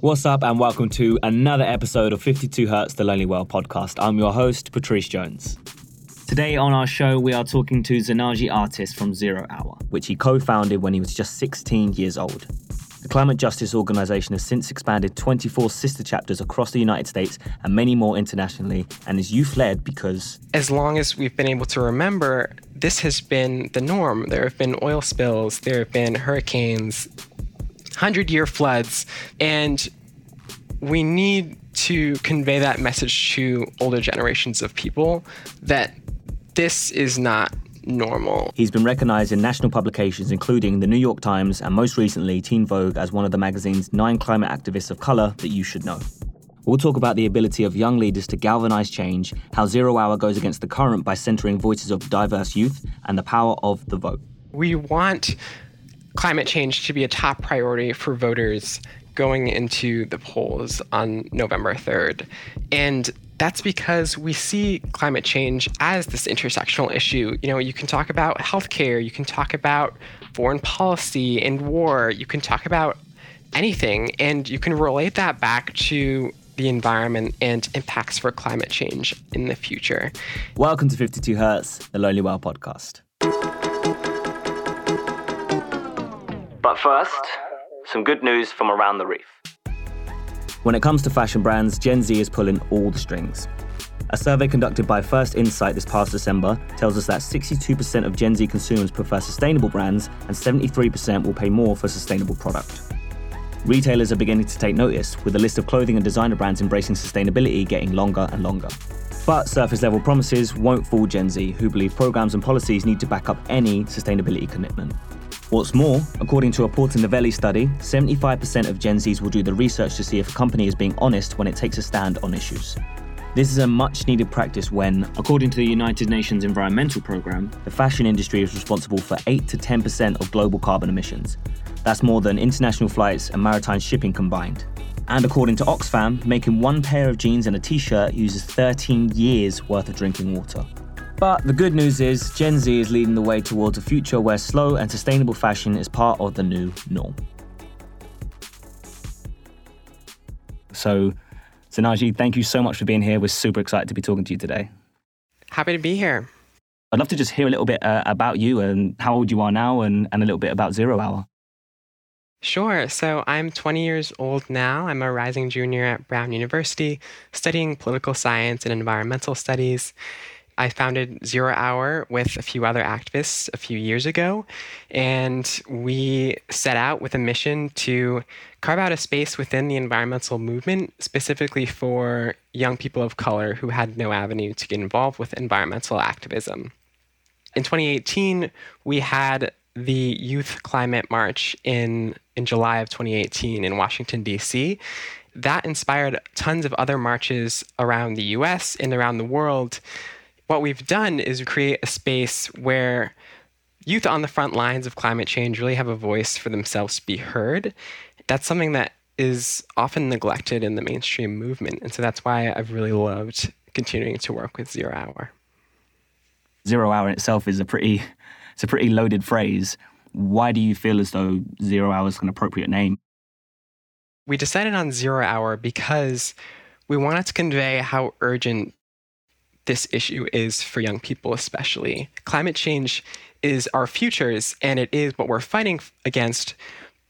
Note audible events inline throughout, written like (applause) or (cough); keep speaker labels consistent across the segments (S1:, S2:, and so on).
S1: What's up, and welcome to another episode of 52 Hertz, the Lonely Whale podcast. I'm your host, Patrice Jones. Today on our show, we are talking to Zanagee Artis from Zero Hour, which he co founded when he was just 16 years old. The climate justice organization has since expanded 24 sister chapters across the United States and many more internationally, and is youth led because.
S2: As long as we've been able to remember, this has been the norm. There have been oil spills, there have been hurricanes, 100 year floods, and we need to convey that message to older generations of people that this is not normal.
S1: He's been recognized in national publications including the New York Times and most recently Teen Vogue as one of the magazine's nine climate activists of color that you should know. We'll talk about the ability of young leaders to galvanize change, how Zero Hour goes against the current by centering voices of diverse youth, and the power of the vote.
S2: We want climate change to be a top priority for voters going into the polls on November 3rd. And that's because we see climate change as this intersectional issue. You know, you can talk about healthcare, you can talk about foreign policy and war, you can talk about anything, and you can relate that back to the environment and impacts for climate change in the future.
S1: Welcome to 52 Hertz, the Lonely Whale podcast. But first, some good news from around the reef. When it comes to fashion brands, Gen Z is pulling all the strings. A survey conducted by First Insight this past December tells us that 62% of Gen Z consumers prefer sustainable brands and 73% will pay more for sustainable product. Retailers are beginning to take notice, with the list of clothing and designer brands embracing sustainability getting longer and longer. But surface level promises won't fool Gen Z, who believe programs and policies need to back up any sustainability commitment. What's more, according to a Novelli study, 75% of Gen Zs will do the research to see if a company is being honest when it takes a stand on issues. This is a much needed practice when, according to the United Nations Environmental Programme, the fashion industry is responsible for 8 to 10% of global carbon emissions. That's more than international flights and maritime shipping combined. And according to Oxfam, making one pair of jeans and a t shirt uses 13 years worth of drinking water. But the good news is, Gen Z is leading the way towards a future where slow and sustainable fashion is part of the new norm. So, Zanagee, thank you so much for being here. We're super excited to be talking to you today.
S2: Happy to be here.
S1: I'd love to just hear a little bit uh, about you and how old you are now and, and a little bit about Zero Hour.
S2: Sure. So I'm 20 years old now. I'm a rising junior at Brown University studying political science and environmental studies. I founded Zero Hour with a few other activists a few years ago, and we set out with a mission to carve out a space within the environmental movement, specifically for young people of color who had no avenue to get involved with environmental activism. In 2018, we had the Youth Climate March in, in July of 2018 in Washington, D.C. That inspired tons of other marches around the US and around the world what we've done is create a space where youth on the front lines of climate change really have a voice for themselves to be heard. That's something that is often neglected in the mainstream movement. And so that's why I've really loved continuing to work with Zero Hour.
S1: Zero Hour in itself is a pretty it's a pretty loaded phrase. Why do you feel as though Zero Hour is an appropriate name?
S2: We decided on Zero Hour because we wanted to convey how urgent this issue is for young people, especially. Climate change is our futures and it is what we're fighting against,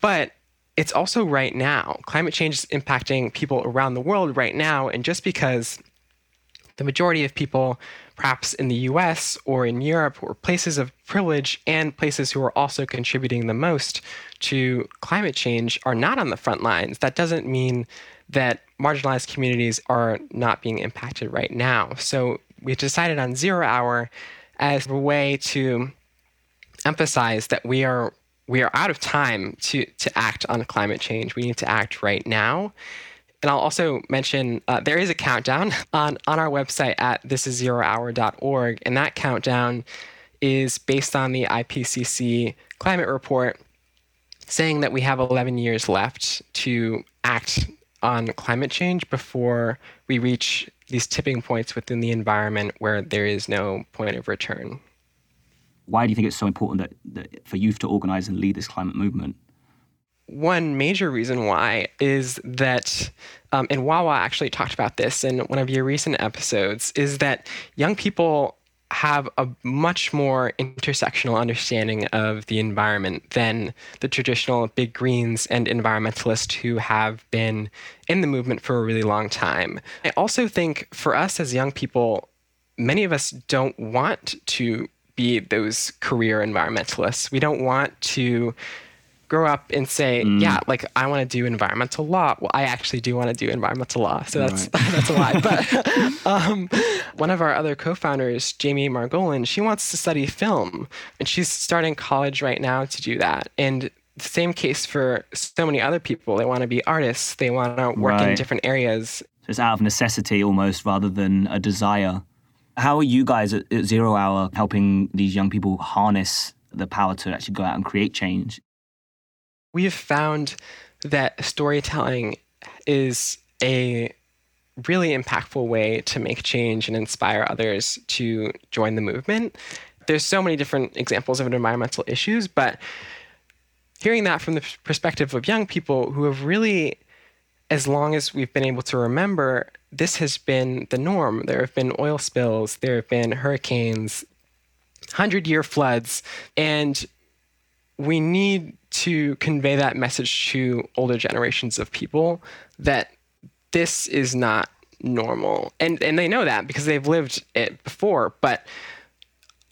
S2: but it's also right now. Climate change is impacting people around the world right now, and just because the majority of people, perhaps in the US or in Europe, or places of privilege and places who are also contributing the most to climate change, are not on the front lines, that doesn't mean that marginalized communities are not being impacted right now. So we decided on zero hour as a way to emphasize that we are we are out of time to to act on climate change. We need to act right now. And I'll also mention uh, there is a countdown (laughs) on, on our website at thisiszerohour.org, and that countdown is based on the IPCC climate report saying that we have 11 years left to act on climate change before we reach these tipping points within the environment where there is no point of return.
S1: Why do you think it's so important that, that for youth to organize and lead this climate movement?
S2: one major reason why is that, um, and Wawa actually talked about this in one of your recent episodes, is that young people have a much more intersectional understanding of the environment than the traditional big greens and environmentalists who have been in the movement for a really long time. I also think for us as young people, many of us don't want to be those career environmentalists. We don't want to grow up and say, mm. yeah, like I want to do environmental law. Well, I actually do want to do environmental law, so that's right. (laughs) that's a lie. But (laughs) um, one of our other co-founders, Jamie Margolin, she wants to study film, and she's starting college right now to do that. And the same case for so many other people. They want to be artists. They want to work right. in different areas. So
S1: it's out of necessity almost rather than a desire. How are you guys at, at Zero Hour helping these young people harness the power to actually go out and create change?
S2: We have found that storytelling is a really impactful way to make change and inspire others to join the movement. There's so many different examples of environmental issues, but hearing that from the perspective of young people who have really, as long as we've been able to remember, this has been the norm. There have been oil spills, there have been hurricanes, 100 year floods, and we need to convey that message to older generations of people that this is not normal. And and they know that because they've lived it before, but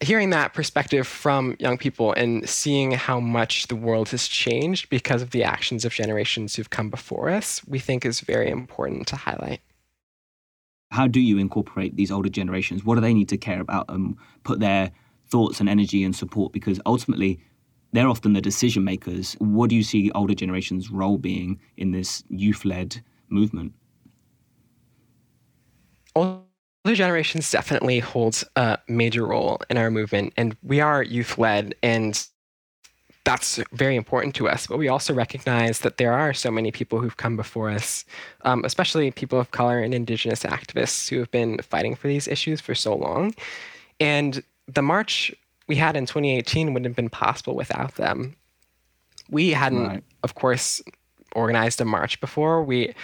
S2: hearing that perspective from young people and seeing how much the world has changed because of the actions of generations who've come before us, we think is very important to highlight.
S1: How do you incorporate these older generations? What do they need to care about and put their thoughts and energy and support? Because ultimately, they're often the decision makers. What do you see older generations' role being in this youth led movement?
S2: Older generations definitely holds a major role in our movement, and we are youth led, and that's very important to us. But we also recognize that there are so many people who've come before us, um, especially people of color and indigenous activists who have been fighting for these issues for so long. And the march we had in 2018 wouldn't have been possible without them. We hadn't, right. of course, organized a march before. We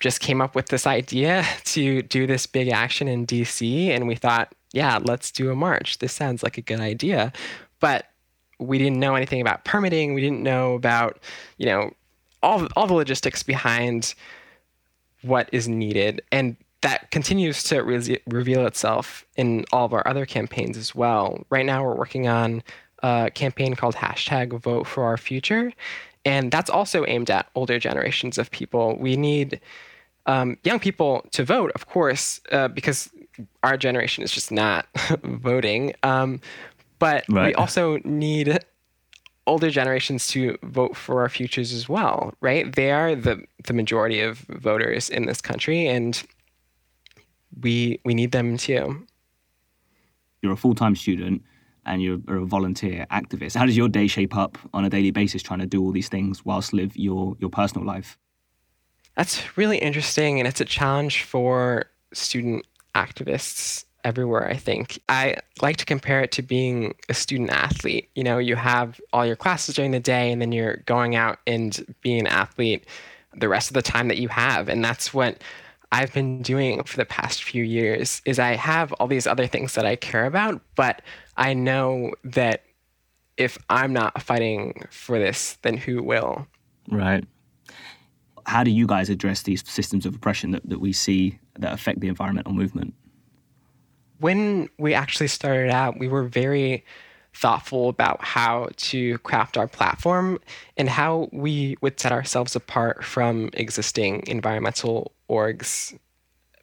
S2: just came up with this idea to do this big action in DC, and we thought, yeah, let's do a march. This sounds like a good idea. But we didn't know anything about permitting. We didn't know about, you know, all, all the logistics behind what is needed. And that continues to re- reveal itself in all of our other campaigns as well. Right now, we're working on a campaign called hashtag Vote for Our Future, and that's also aimed at older generations of people. We need um, young people to vote, of course, uh, because our generation is just not (laughs) voting. Um, but right. we also need older generations to vote for our futures as well, right? They are the the majority of voters in this country, and we we need them too.
S1: You're a full time student and you're a volunteer activist. How does your day shape up on a daily basis trying to do all these things whilst live your your personal life?
S2: That's really interesting and it's a challenge for student activists everywhere, I think. I like to compare it to being a student athlete. You know, you have all your classes during the day and then you're going out and being an athlete the rest of the time that you have. And that's what I've been doing for the past few years is I have all these other things that I care about, but I know that if I'm not fighting for this, then who will?
S1: Right. How do you guys address these systems of oppression that, that we see that affect the environmental movement?
S2: When we actually started out, we were very thoughtful about how to craft our platform and how we would set ourselves apart from existing environmental orgs.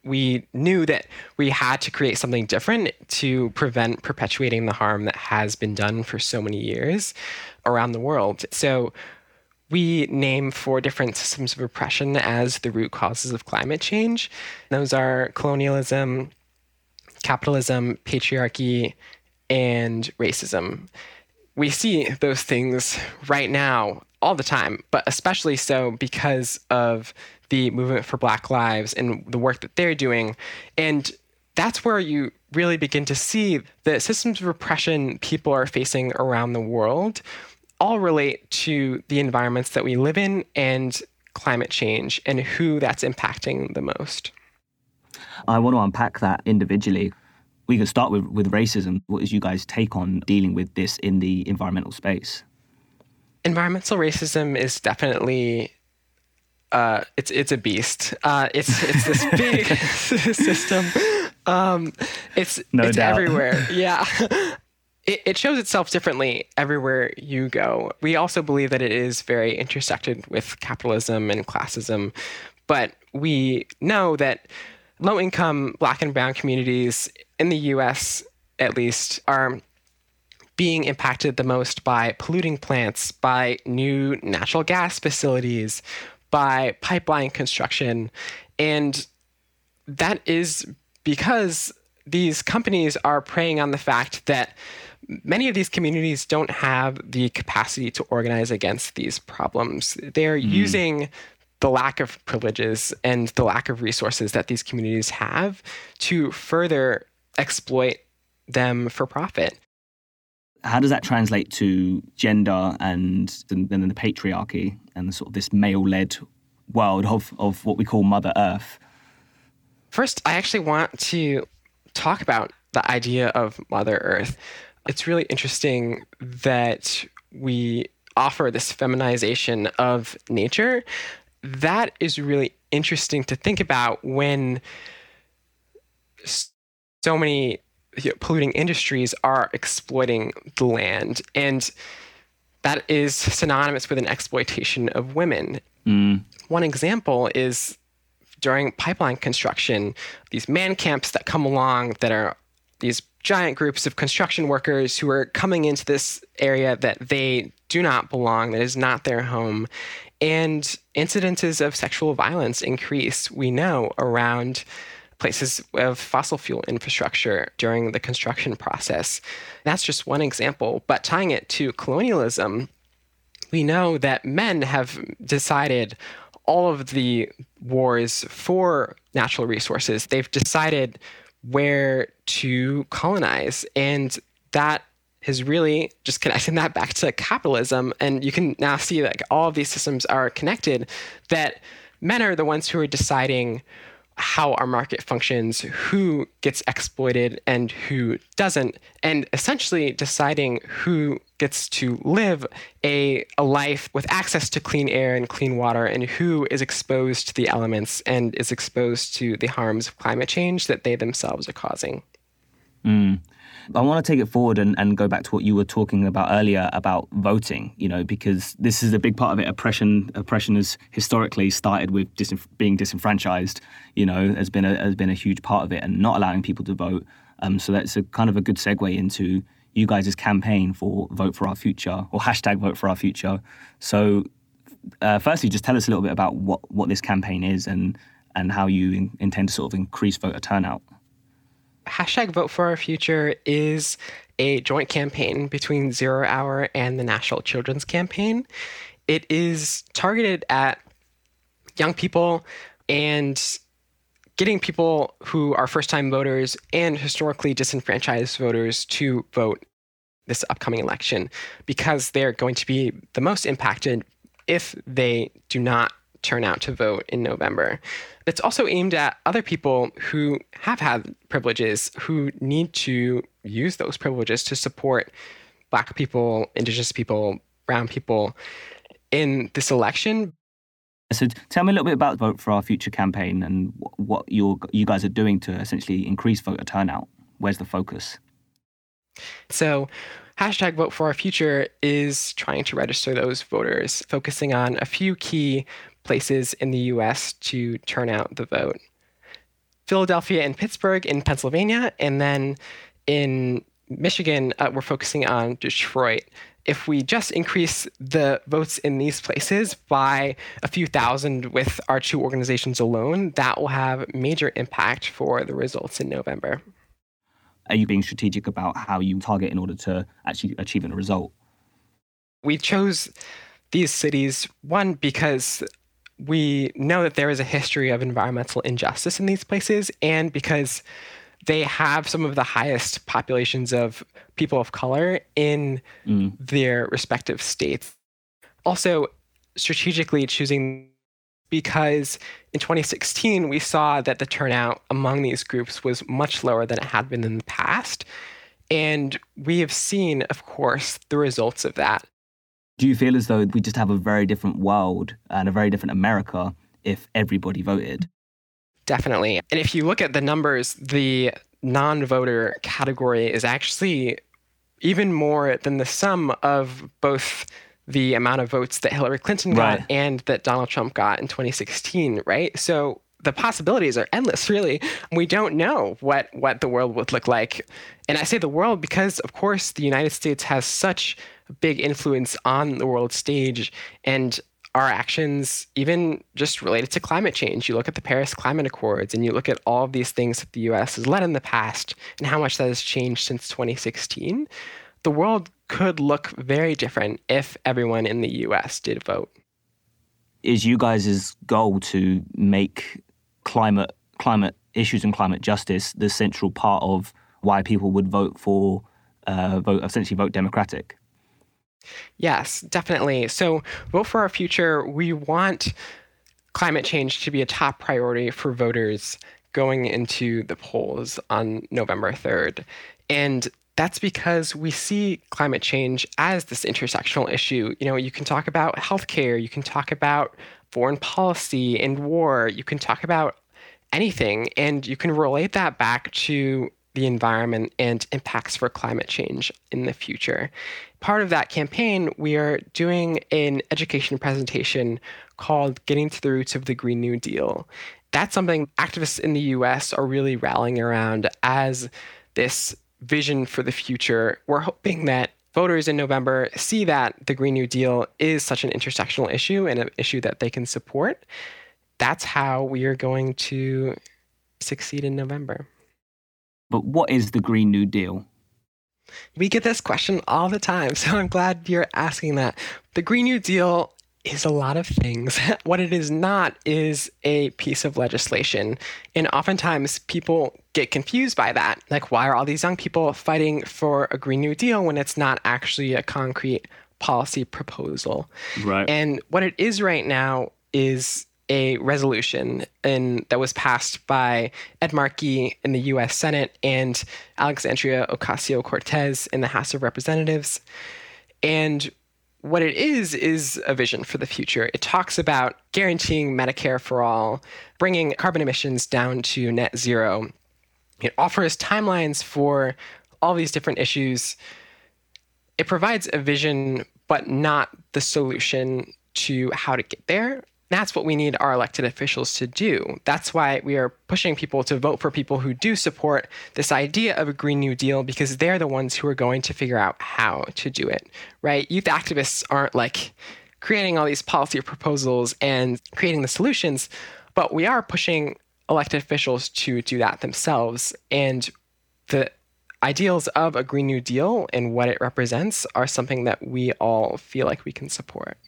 S2: We knew that we had to create something different to prevent perpetuating the harm that has been done for so many years around the world. So we name four different systems of oppression as the root causes of climate change. Those are colonialism, capitalism, patriarchy, and racism. We see those things right now all the time, but especially so because of the movement for Black Lives and the work that they're doing. And that's where you really begin to see the systems of repression people are facing around the world all relate to the environments that we live in and climate change and who that's impacting the most.
S1: I want to unpack that individually. We can start with, with racism. What is you guys' take on dealing with this in the environmental space?
S2: Environmental racism is definitely uh, it's it's a beast. Uh, it's it's this big (laughs) system. Um, it's no it's doubt. everywhere. (laughs) Yeah. It, it shows itself differently everywhere you go. We also believe that it is very intersected with capitalism and classism, but we know that low income black and brown communities in the US, at least, are being impacted the most by polluting plants, by new natural gas facilities, by pipeline construction. And that is because these companies are preying on the fact that many of these communities don't have the capacity to organize against these problems. They're mm. using the lack of privileges and the lack of resources that these communities have to further exploit them for profit.
S1: How does that translate to gender and then the patriarchy and the sort of this male-led world of, of what we call Mother Earth?
S2: First, I actually want to talk about the idea of Mother Earth. It's really interesting that we offer this feminization of nature. That is really interesting to think about when so many polluting industries are exploiting the land. And that is synonymous with an exploitation of women. Mm. One example is during pipeline construction, these man camps that come along that are these giant groups of construction workers who are coming into this area that they do not belong, that is not their home. And incidences of sexual violence increase, we know, around places of fossil fuel infrastructure during the construction process. That's just one example. But tying it to colonialism, we know that men have decided all of the wars for natural resources, they've decided where to colonize. And that is really just connecting (laughs) that back to capitalism. And you can now see that all of these systems are connected, that men are the ones who are deciding how our market functions, who gets exploited and who doesn't, and essentially deciding who gets to live a, a life with access to clean air and clean water and who is exposed to the elements and is exposed to the harms of climate change that they themselves are causing.
S1: Mm. I want to take it forward and, and go back to what you were talking about earlier about voting, you know, because this is a big part of it. Oppression, oppression has historically started with dis- being disenfranchised, you know, has been a, has been a huge part of it and not allowing people to vote. Um, so that's a kind of a good segue into you guys' campaign for Vote for Our Future or hashtag Vote for Our Future. So, uh, firstly, just tell us a little bit about what, what this campaign is and, and how you in, intend to sort of increase voter turnout
S2: hashtag vote for our future is a joint campaign between Zero Hour and the National Children's Campaign. It is targeted at young people and getting people who are first time voters and historically disenfranchised voters to vote this upcoming election because they're going to be the most impacted if they do not turn out to vote in November. It's also aimed at other people who have had privileges, who need to use those privileges to support Black people, Indigenous people, Brown people in this election.
S1: So tell me a little bit about Vote for Our Future campaign and what you you guys are doing to essentially increase voter turnout. Where's the focus?
S2: So hashtag vote for our future is trying to register those voters, focusing on a few key places in the US to turn out the vote Philadelphia and Pittsburgh in Pennsylvania, and then in Michigan, uh, we're focusing on Detroit. If we just increase the votes in these places by a few thousand with our two organizations alone, that will have major impact for the results in November.
S1: Are you being strategic about how you target in order to actually achieve a result?
S2: We chose these cities, one, because we know that there is a history of environmental injustice in these places, and because they have some of the highest populations of people of color in mm. their respective states. Also, strategically choosing because in 2016 we saw that the turnout among these groups was much lower than it had been in the past. And we have seen, of course, the results of that.
S1: Do you feel as though we just have a very different world and a very different America if everybody voted?
S2: Definitely. And if you look at the numbers, the non voter category is actually even more than the sum of both the amount of votes that Hillary Clinton got right. and that Donald Trump got in 2016, right? So the possibilities are endless really we don't know what what the world would look like and i say the world because of course the united states has such big influence on the world stage and our actions even just related to climate change you look at the paris climate accords and you look at all of these things that the us has led in the past and how much that has changed since 2016 the world could look very different if everyone in the US did vote.
S1: Is you guys' goal to make climate climate issues and climate justice the central part of why people would vote for uh, vote essentially vote democratic?
S2: Yes, definitely. So, vote for our future. We want climate change to be a top priority for voters going into the polls on November 3rd. And that's because we see climate change as this intersectional issue. You know, you can talk about healthcare, you can talk about foreign policy and war, you can talk about anything, and you can relate that back to the environment and impacts for climate change in the future. Part of that campaign, we are doing an education presentation called Getting to the Roots of the Green New Deal. That's something activists in the US are really rallying around as this vision for the future. We're hoping that voters in November see that the Green New Deal is such an intersectional issue and an issue that they can support. That's how we are going to succeed in November.
S1: But what is the Green New Deal?
S2: We get this question all the time, (laughs) so I'm glad you're asking that. The Green New Deal is a lot of things. (laughs) what it is not is a piece of legislation. And oftentimes people get confused by that. Like, why are all these young people fighting for a Green New Deal when it's not actually a concrete policy proposal?
S1: Right.
S2: And what it is right now is a resolution in, that was passed by Ed Markey in the US Senate and Alexandria Ocasio Cortez in the House of Representatives. And what it is is a vision for the future. It talks about guaranteeing Medicare for all, bringing carbon emissions down to net zero. It offers timelines for all these different issues. It provides a vision, but not the solution to how to get there. That's what we need our elected officials to do. That's why we are pushing people to vote for people who do support this idea of a Green New Deal because they're the ones who are going to figure out how to do it, right? Youth activists aren't like creating all these policy proposals and creating the solutions, but we are pushing elected officials to do that themselves. And the ideals of a Green New Deal and what it represents are something that we all feel like we can support.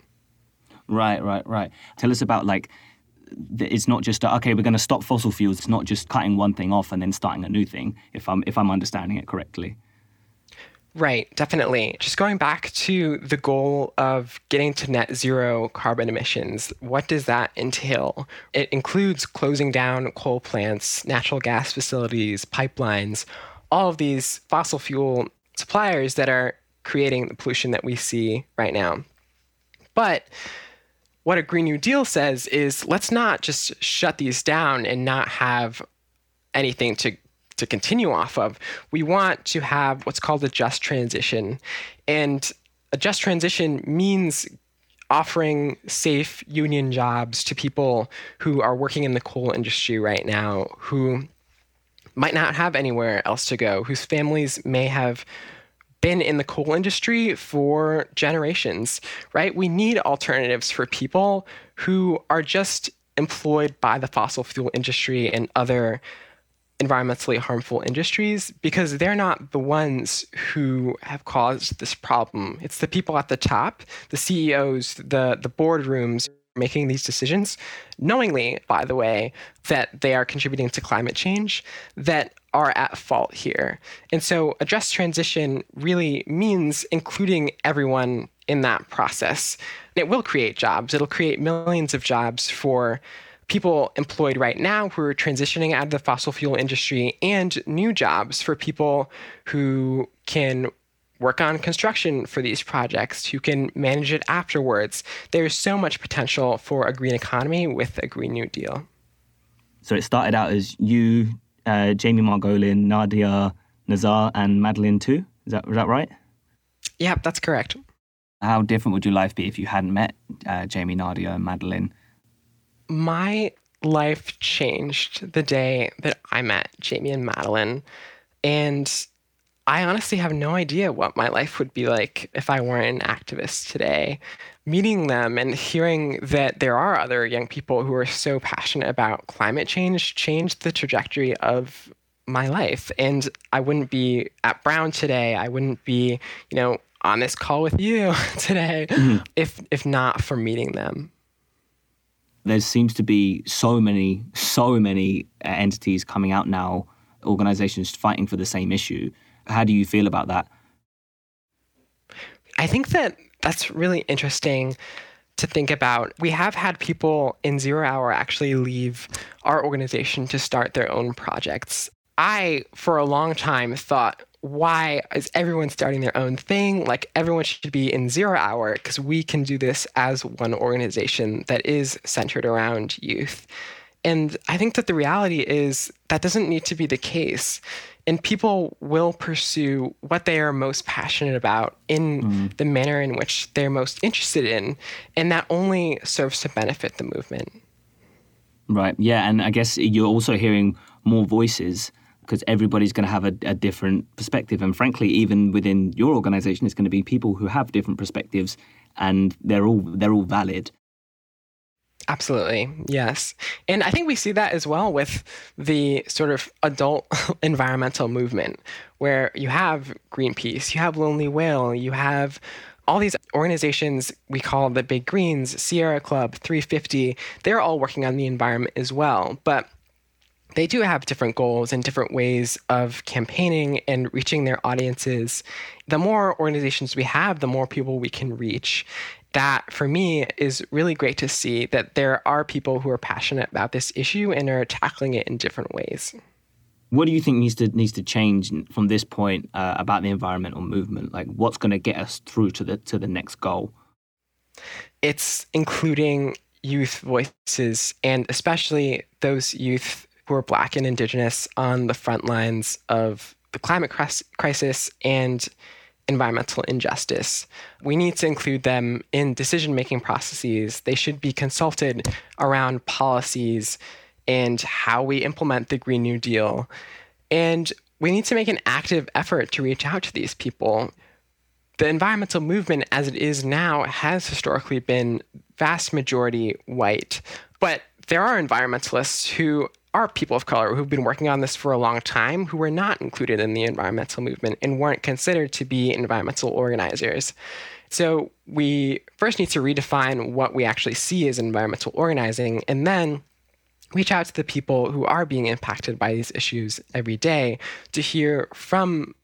S1: Right, right, right. Tell us about like it's not just okay we're going to stop fossil fuels. It's not just cutting one thing off and then starting a new thing if i'm if i'm understanding it correctly.
S2: Right definitely. Just going back to the goal of getting to net zero carbon emissions what does that entail? It includes closing down coal plants natural gas facilities pipelines all of these fossil fuel suppliers that are creating the pollution that we see right now. But what a Green New Deal says is let's not just shut these down and not have anything to to continue off of. We want to have what's called a just transition. And a just transition means offering safe union jobs to people who are working in the coal industry right now, who might not have anywhere else to go, whose families may have been in the coal industry for generations, right? We need alternatives for people who are just employed by the fossil fuel industry and other environmentally harmful industries because they're not the ones who have caused this problem. It's the people at the top, the CEOs, the the boardrooms making these decisions knowingly by the way that they are contributing to climate change that are at fault here. And so a just transition really means including everyone in that process. And It will create jobs. It'll create millions of jobs for people employed right now who are transitioning out of the fossil fuel industry and new jobs for people who can work on construction for these projects, who can manage it afterwards. There's so much potential for a green economy with a Green New Deal.
S1: So it started out as you, uh, Jamie Margolin, Nadia Nazar, and Madeline Tew. Is that, is that right?
S2: Yeah, that's correct.
S1: How different would your life be if you hadn't met uh, Jamie, Nadia, and Madeline?
S2: My life changed the day that I met Jamie and Madeline. And I honestly have no idea what my life would be like if I weren't an activist today. Meeting them and hearing that there are other young people who are so passionate about climate change changed the trajectory of my life. And I wouldn't be at Brown today. I wouldn't be, you know, on this call with you (laughs) today mm-hmm. if if not for meeting them.
S1: There seems to be so many, so many entities coming out now, organizations fighting for the same issue how do you feel about that?
S2: I think that that's really interesting to think about. We have had people in Zero Hour actually leave our organization to start their own projects. I, for a long time, thought, why is everyone starting their own thing? Like, everyone should be in Zero Hour because we can do this as one organization that is centered around youth. And I think that the reality is that doesn't need to be the case and people will pursue what they are most passionate about in mm. the manner in which they're most interested in and that only serves to benefit the movement
S1: right yeah and i guess you're also hearing more voices because everybody's going to have a, a, different perspective and frankly even within your organization it's going to be people who have different perspectives and they're all they're all valid
S2: Absolutely. Yes. And I think we see that as well with the sort of adult (laughs) environmental movement, where you have Greenpeace, you have Lonely Whale, you have all these organizations we call the Big Greens, Sierra Club, 350, they're all working on the environment as well. But they do have different goals and different ways of campaigning and reaching their audiences. The more organizations we have, the more people we can reach that for me is really great to see that there are people who are passionate about this issue and are tackling it in different ways.
S1: What do you think needs to needs to change from this point uh, about the environmental movement? Like, what's going to get us through to the to the next goal?
S2: It's including youth voices and especially those youth who are Black and Indigenous on the front lines of the climate crisis and environmental injustice. We need to include them in decision making processes. They should be consulted around policies and how we implement the Green New Deal. And we need to make an active effort to reach out to these people. The environmental movement, as it is now, has historically been vast majority white. But there are environmentalists who are people of color who've been working on this for a long time who were not included in the environmental movement and weren't considered to be environmental organizers. So we first need to redefine what we actually see as environmental organizing and then reach out to the people who are being impacted by these issues every day to hear from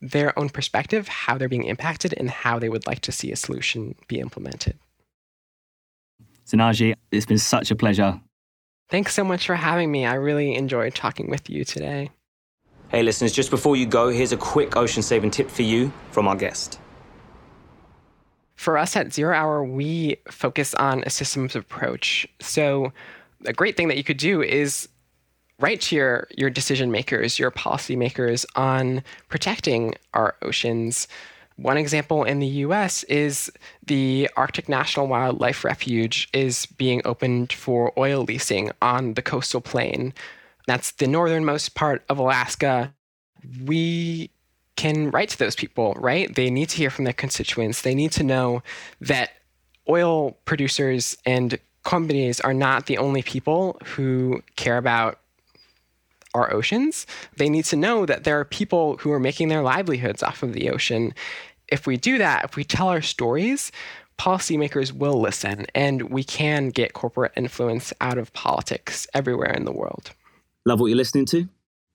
S2: their own perspective how they're being impacted and how they would like to see a solution be implemented.
S1: Zanagee, it's been such a pleasure
S2: Thanks so much for having me. I really enjoyed talking with you today.
S1: Hey, listeners, just before you go, here's a quick ocean saving tip for you from our guest.
S2: For us at Zero Hour, we focus on a systems approach. So, a great thing that you could do is write to your, your decision makers, your policymakers on protecting our oceans, one example in the US is the Arctic National Wildlife Refuge is being opened for oil leasing on the coastal plain. That's the northernmost part of Alaska. We can write to those people, right? They need to hear from their constituents. They need to know that oil producers and companies are not the only people who care about our oceans. They need to know that there are people who are making their livelihoods off of the ocean if we do that, if we tell our stories, policymakers will listen and we can get corporate influence out of politics everywhere in the world.
S1: Love what you're listening to?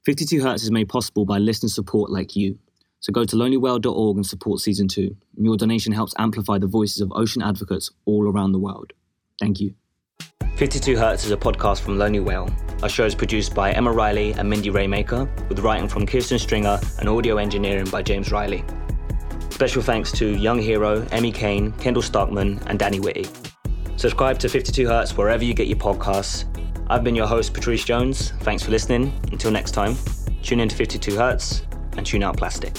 S1: 52 Hertz is made possible by listener support like you. So go to lonelywhale.org and support season two. Your donation helps amplify the voices of ocean advocates all around the world. Thank you. 52 Hertz is a podcast from Lonely Whale. Our show is produced by Emma Riley and Mindy Raymaker, with writing from Kirsten Stringer and audio engineering by James Riley. Special thanks to Young Hero, Emmy Kane, Kendall Stockman, and Danny Whitty. Subscribe to 52 Hertz wherever you get your podcasts I've been your host, Patrice Jones. Thanks for listening. Until next time, tune in to 52 Hertz and tune out plastic.